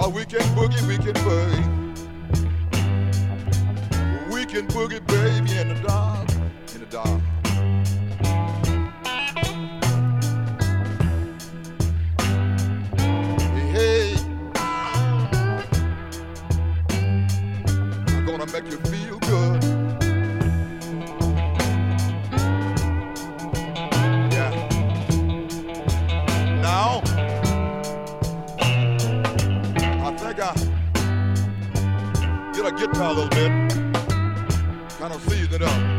Oh, we can boogie, we can boogie. We can boogie, baby, in the dark, in the dark. Hey. I'm gonna make you get little bit. Kind of season it up.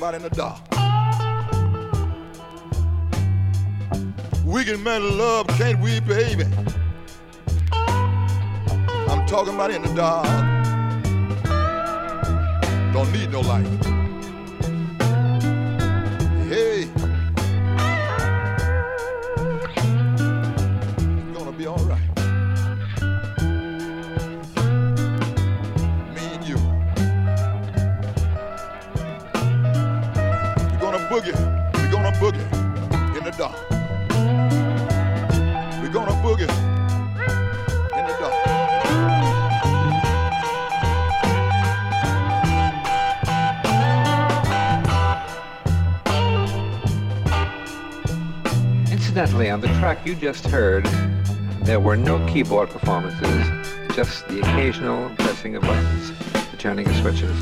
somebody in the dark. We can make love, can't we, baby? I'm talking about in the dark. you just heard, there were no keyboard performances, just the occasional pressing of buttons, the turning of switches.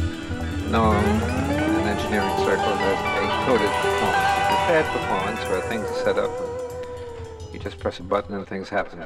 No, an engineering circle has a coded performance, a prepared performance where things are set up. You just press a button and things happen.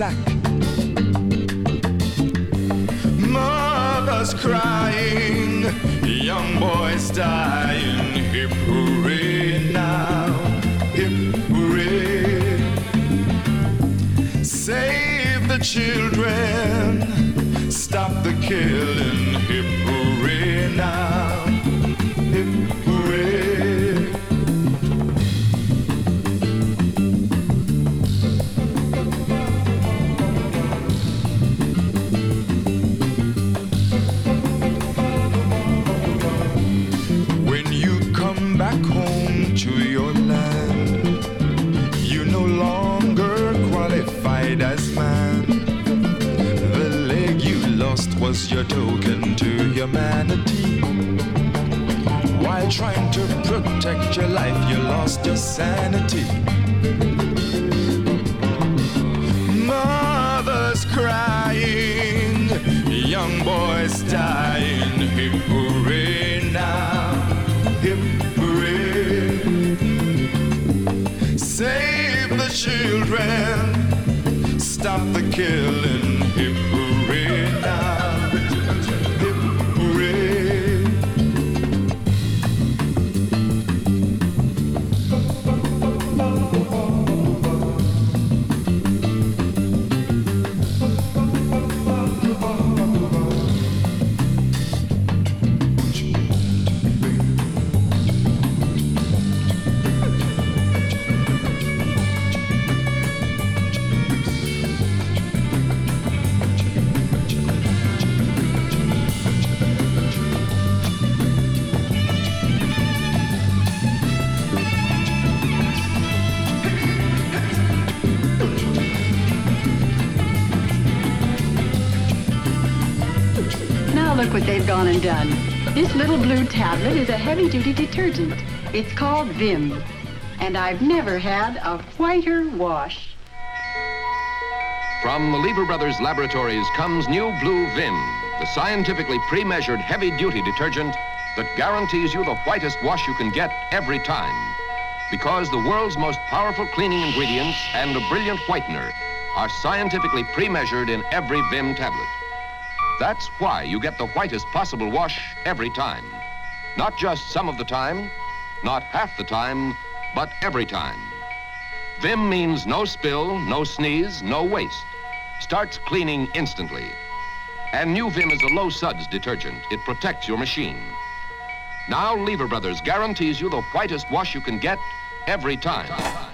sac look what they've gone and done. This little blue tablet is a heavy-duty detergent. It's called Vim. And I've never had a whiter wash. From the Lever Brothers laboratories comes new Blue Vim, the scientifically pre-measured heavy-duty detergent that guarantees you the whitest wash you can get every time. Because the world's most powerful cleaning ingredients and a brilliant whitener are scientifically pre-measured in every Vim tablet. That's why you get the whitest possible wash every time. Not just some of the time, not half the time, but every time. Vim means no spill, no sneeze, no waste. Starts cleaning instantly. And new Vim is a low suds detergent. It protects your machine. Now Lever Brothers guarantees you the whitest wash you can get every time.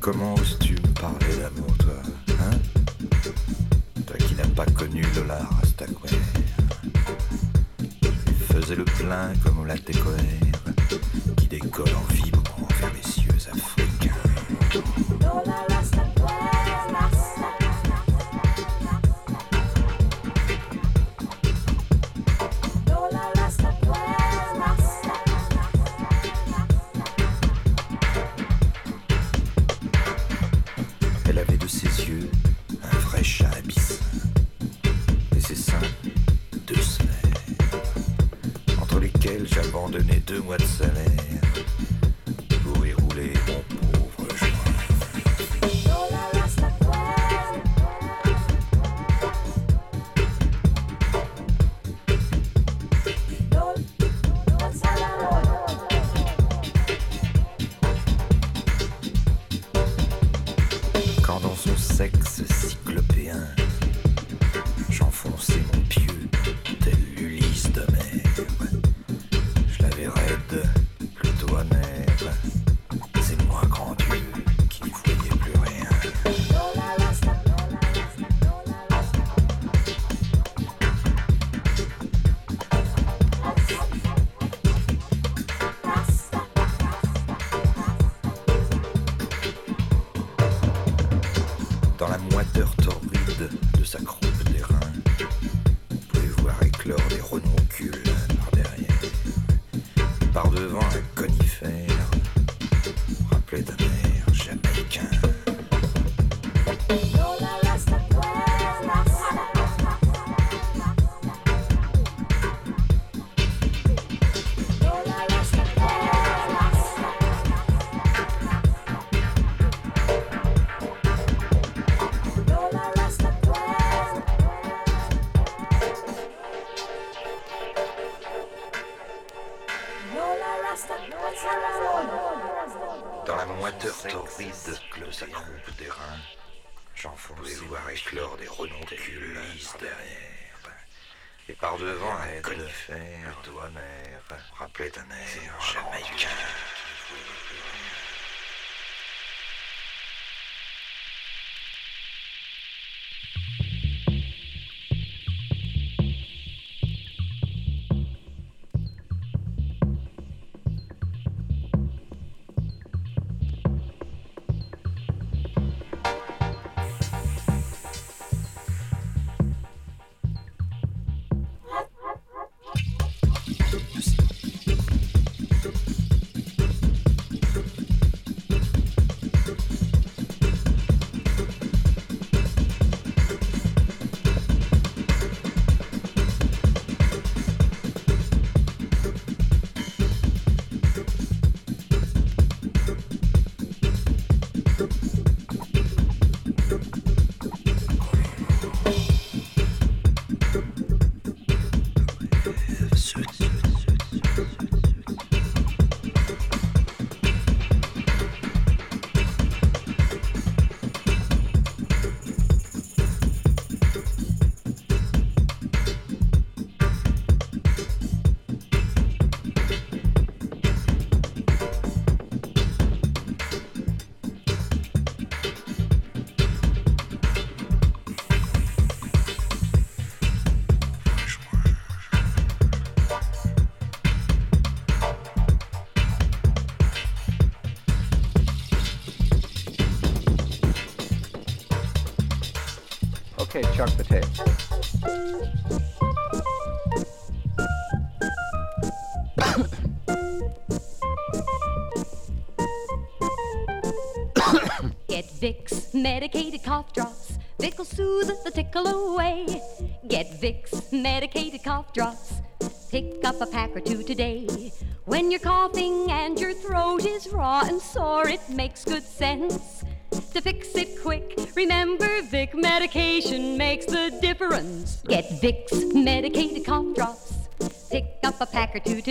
comment oses-tu me parler d'amour, toi Hein? Toi qui n'as pas connu Lola Rastaquer. Faisais le plein comme la décoère, qui décolle en vibre envers les cieux africains.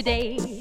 today.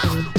Ah!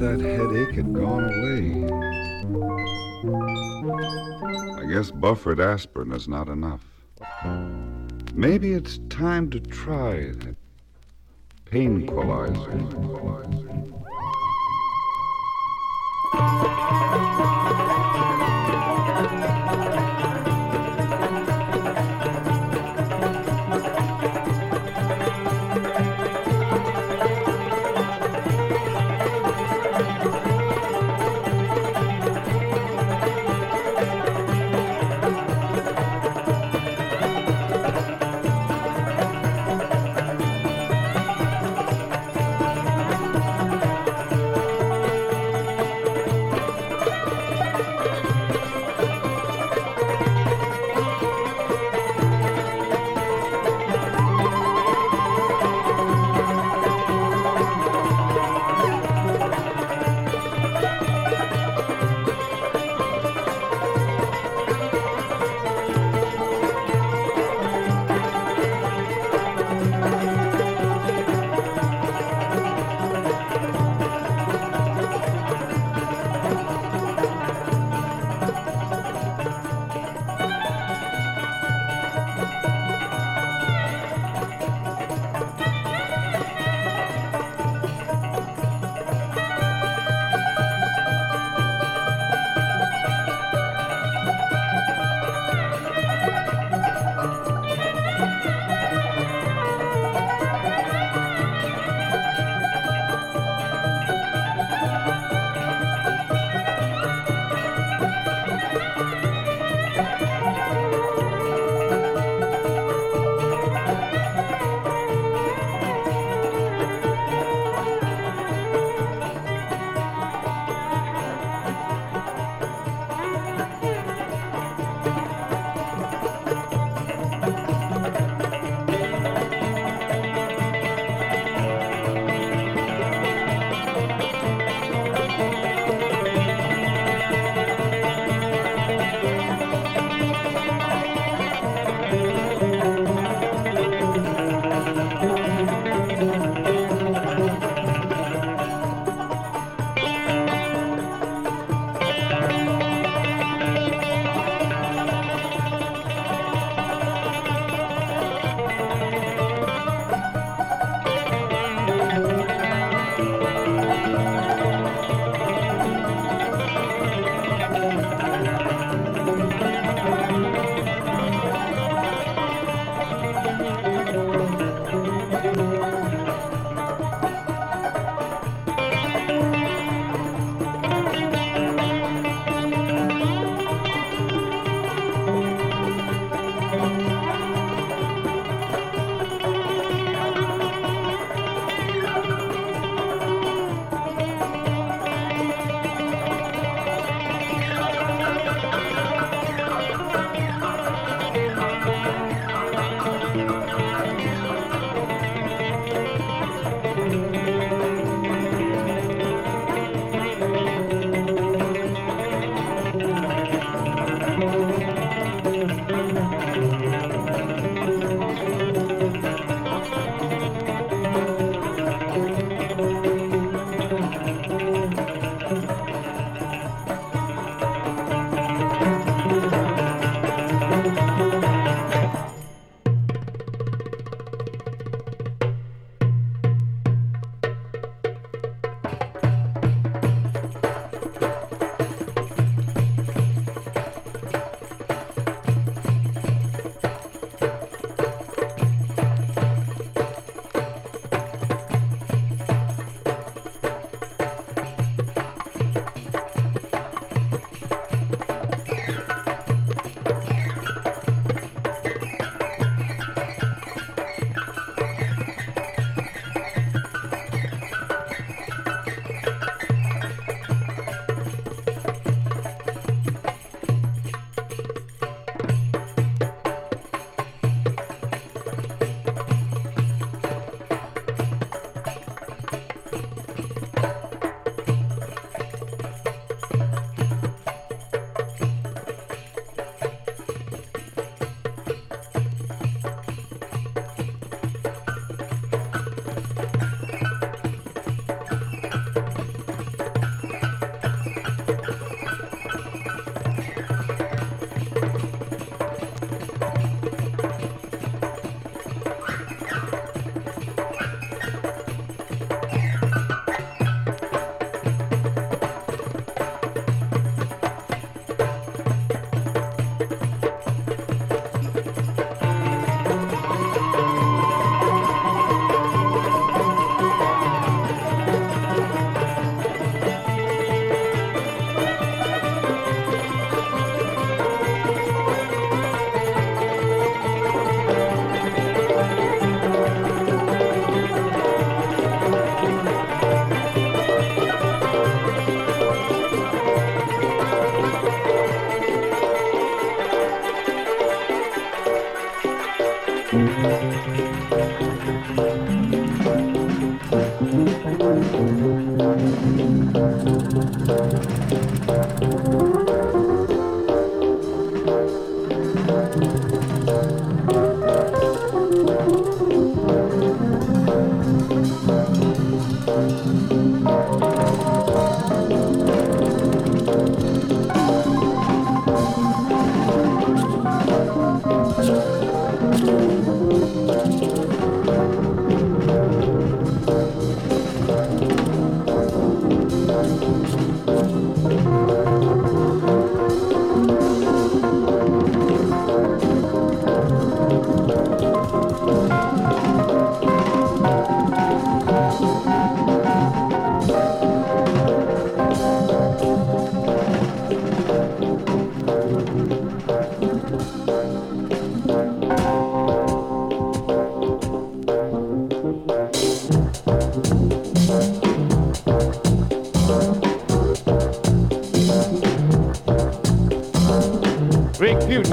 That headache had gone away. I guess buffered aspirin is not enough. Maybe it's time to try that pain.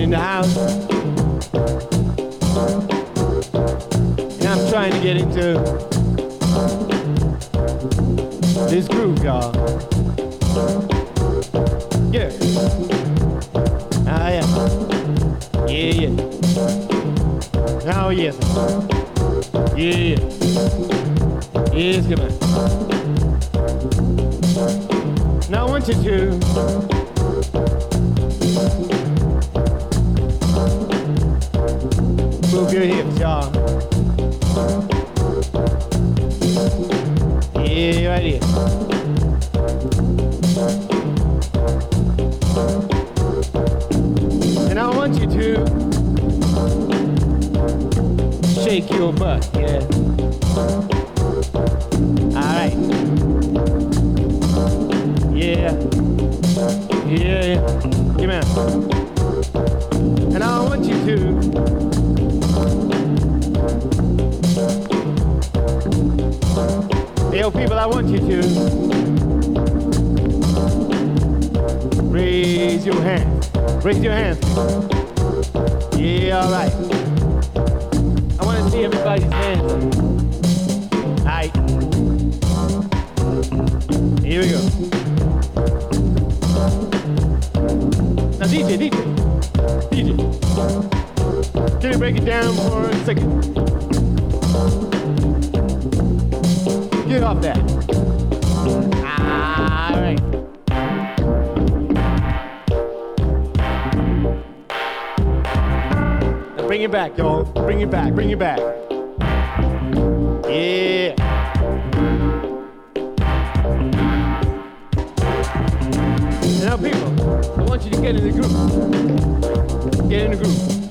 in the house. break it down for a second. Get off that. All right. Now bring it back, y'all. Bring it back. Bring it back. Yeah. Now, people, I want you to get in the groove. Get in the groove.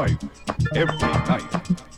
Wife every night.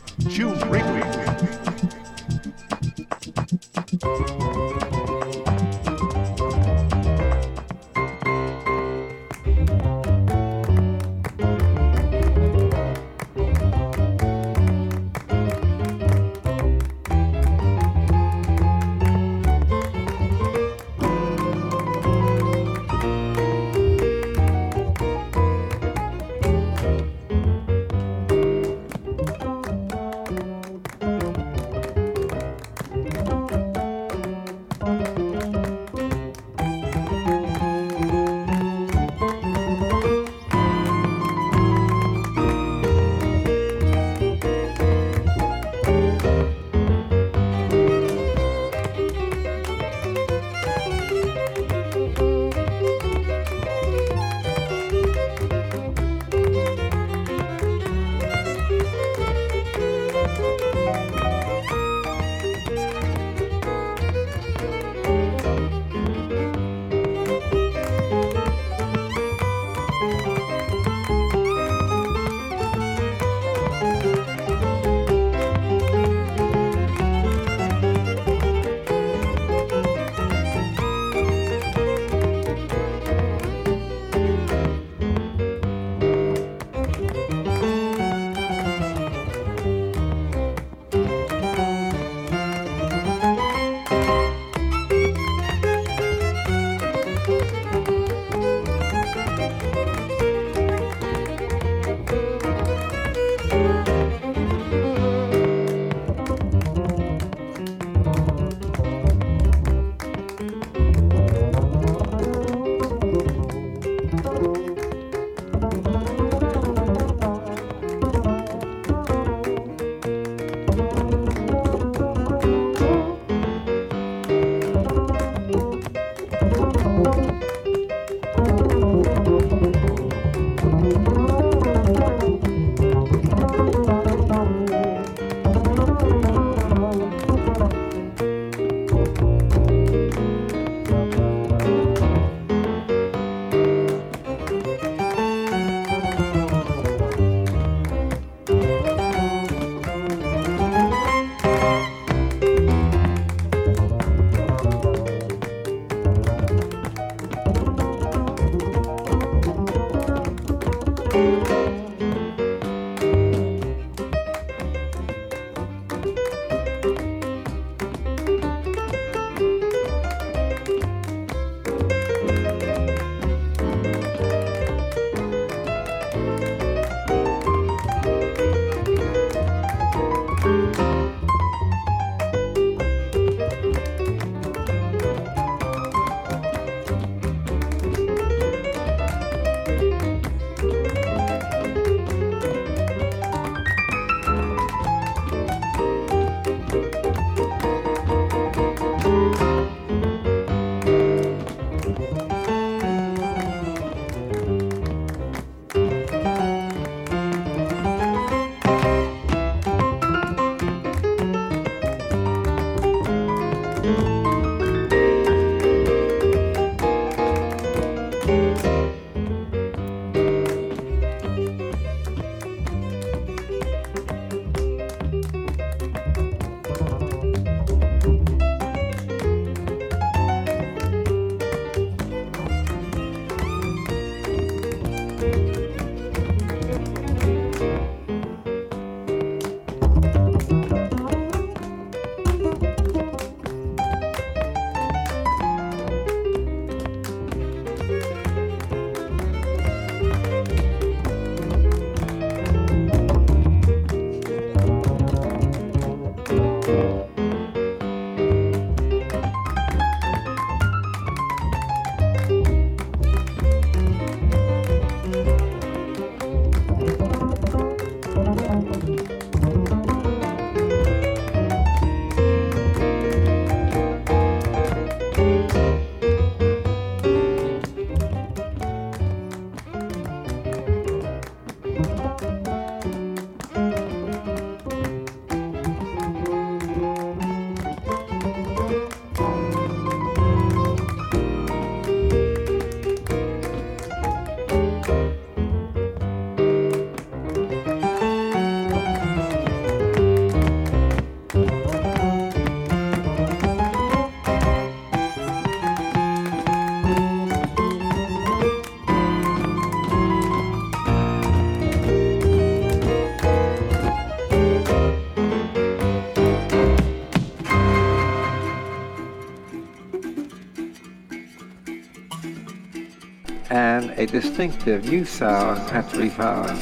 A distinctive new sound had to be found.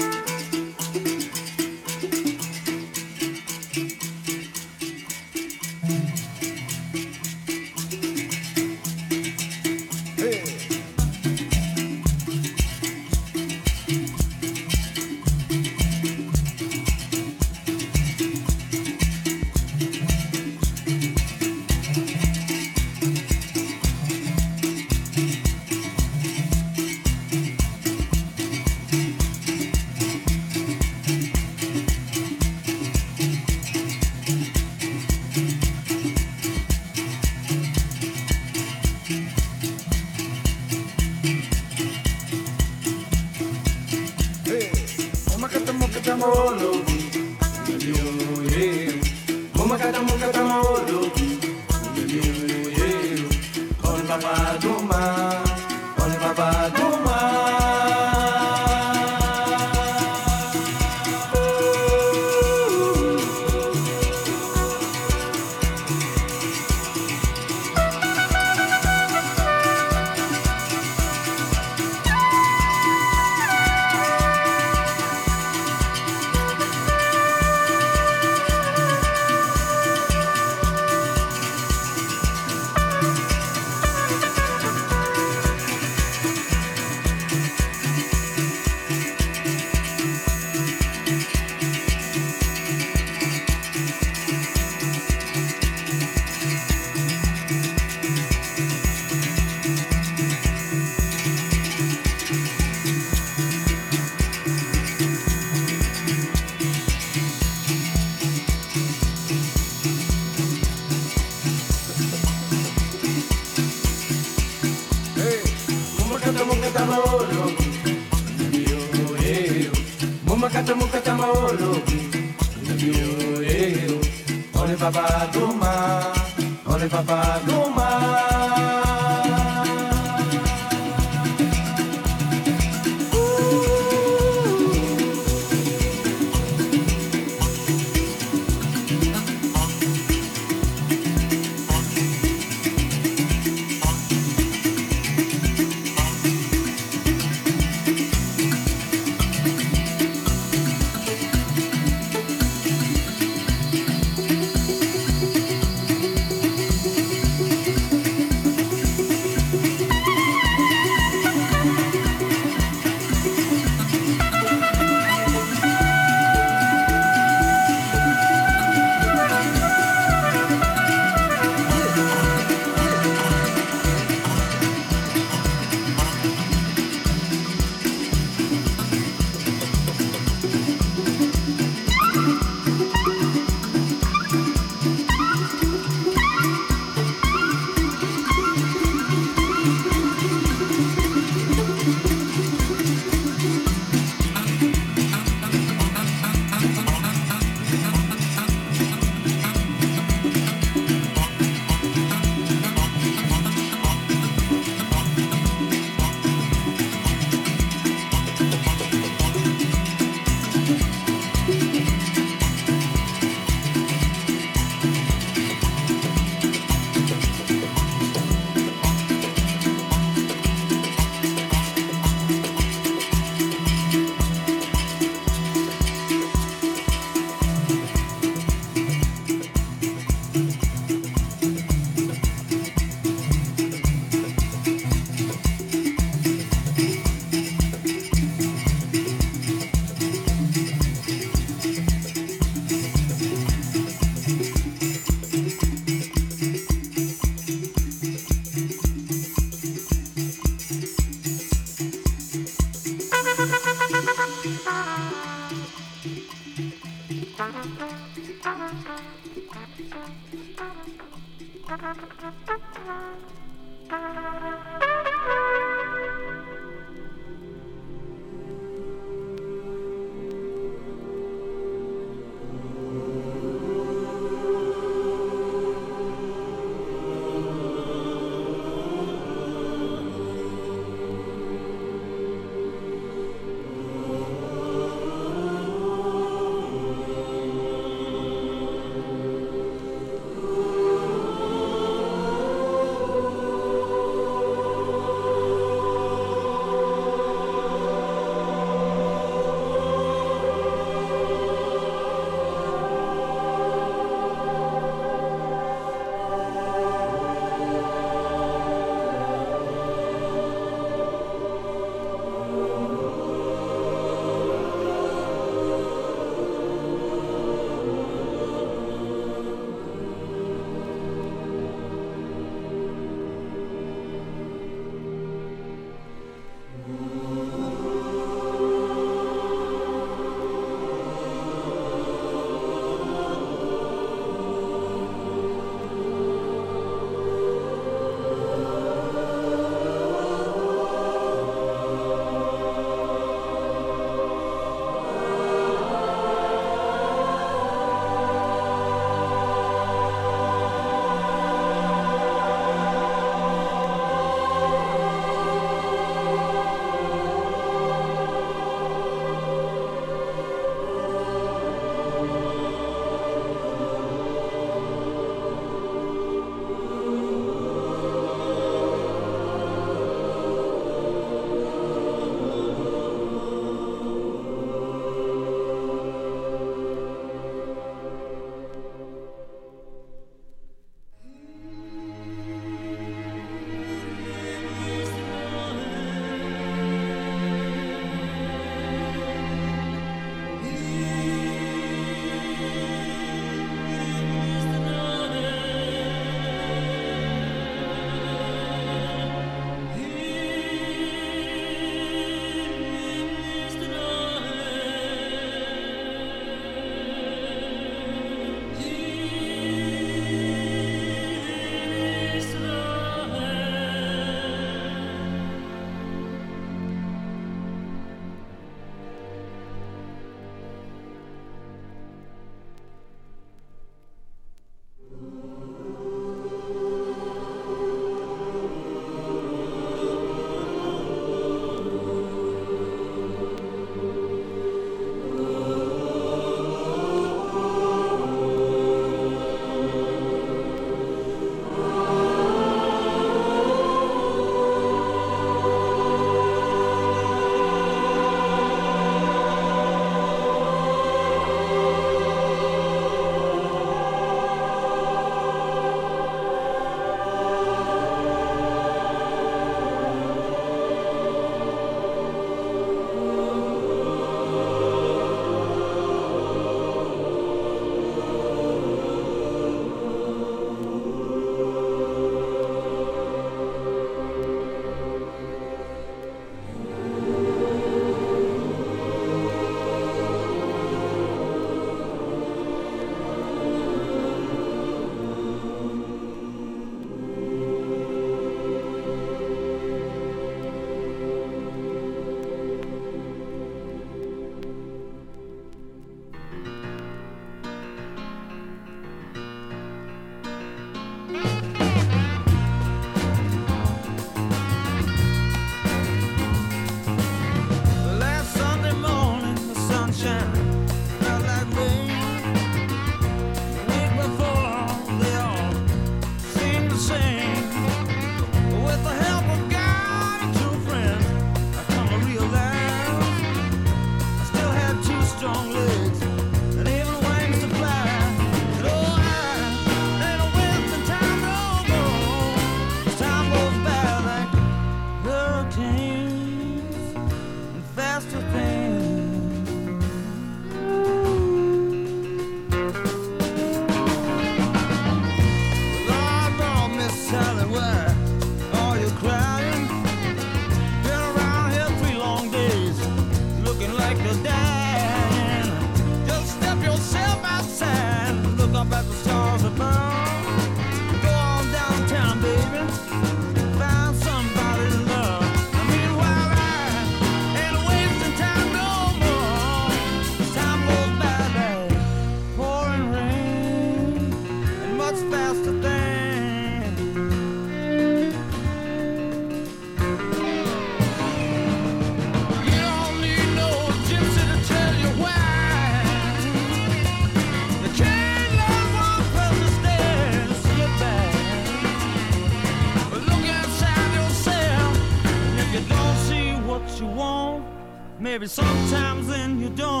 Don't.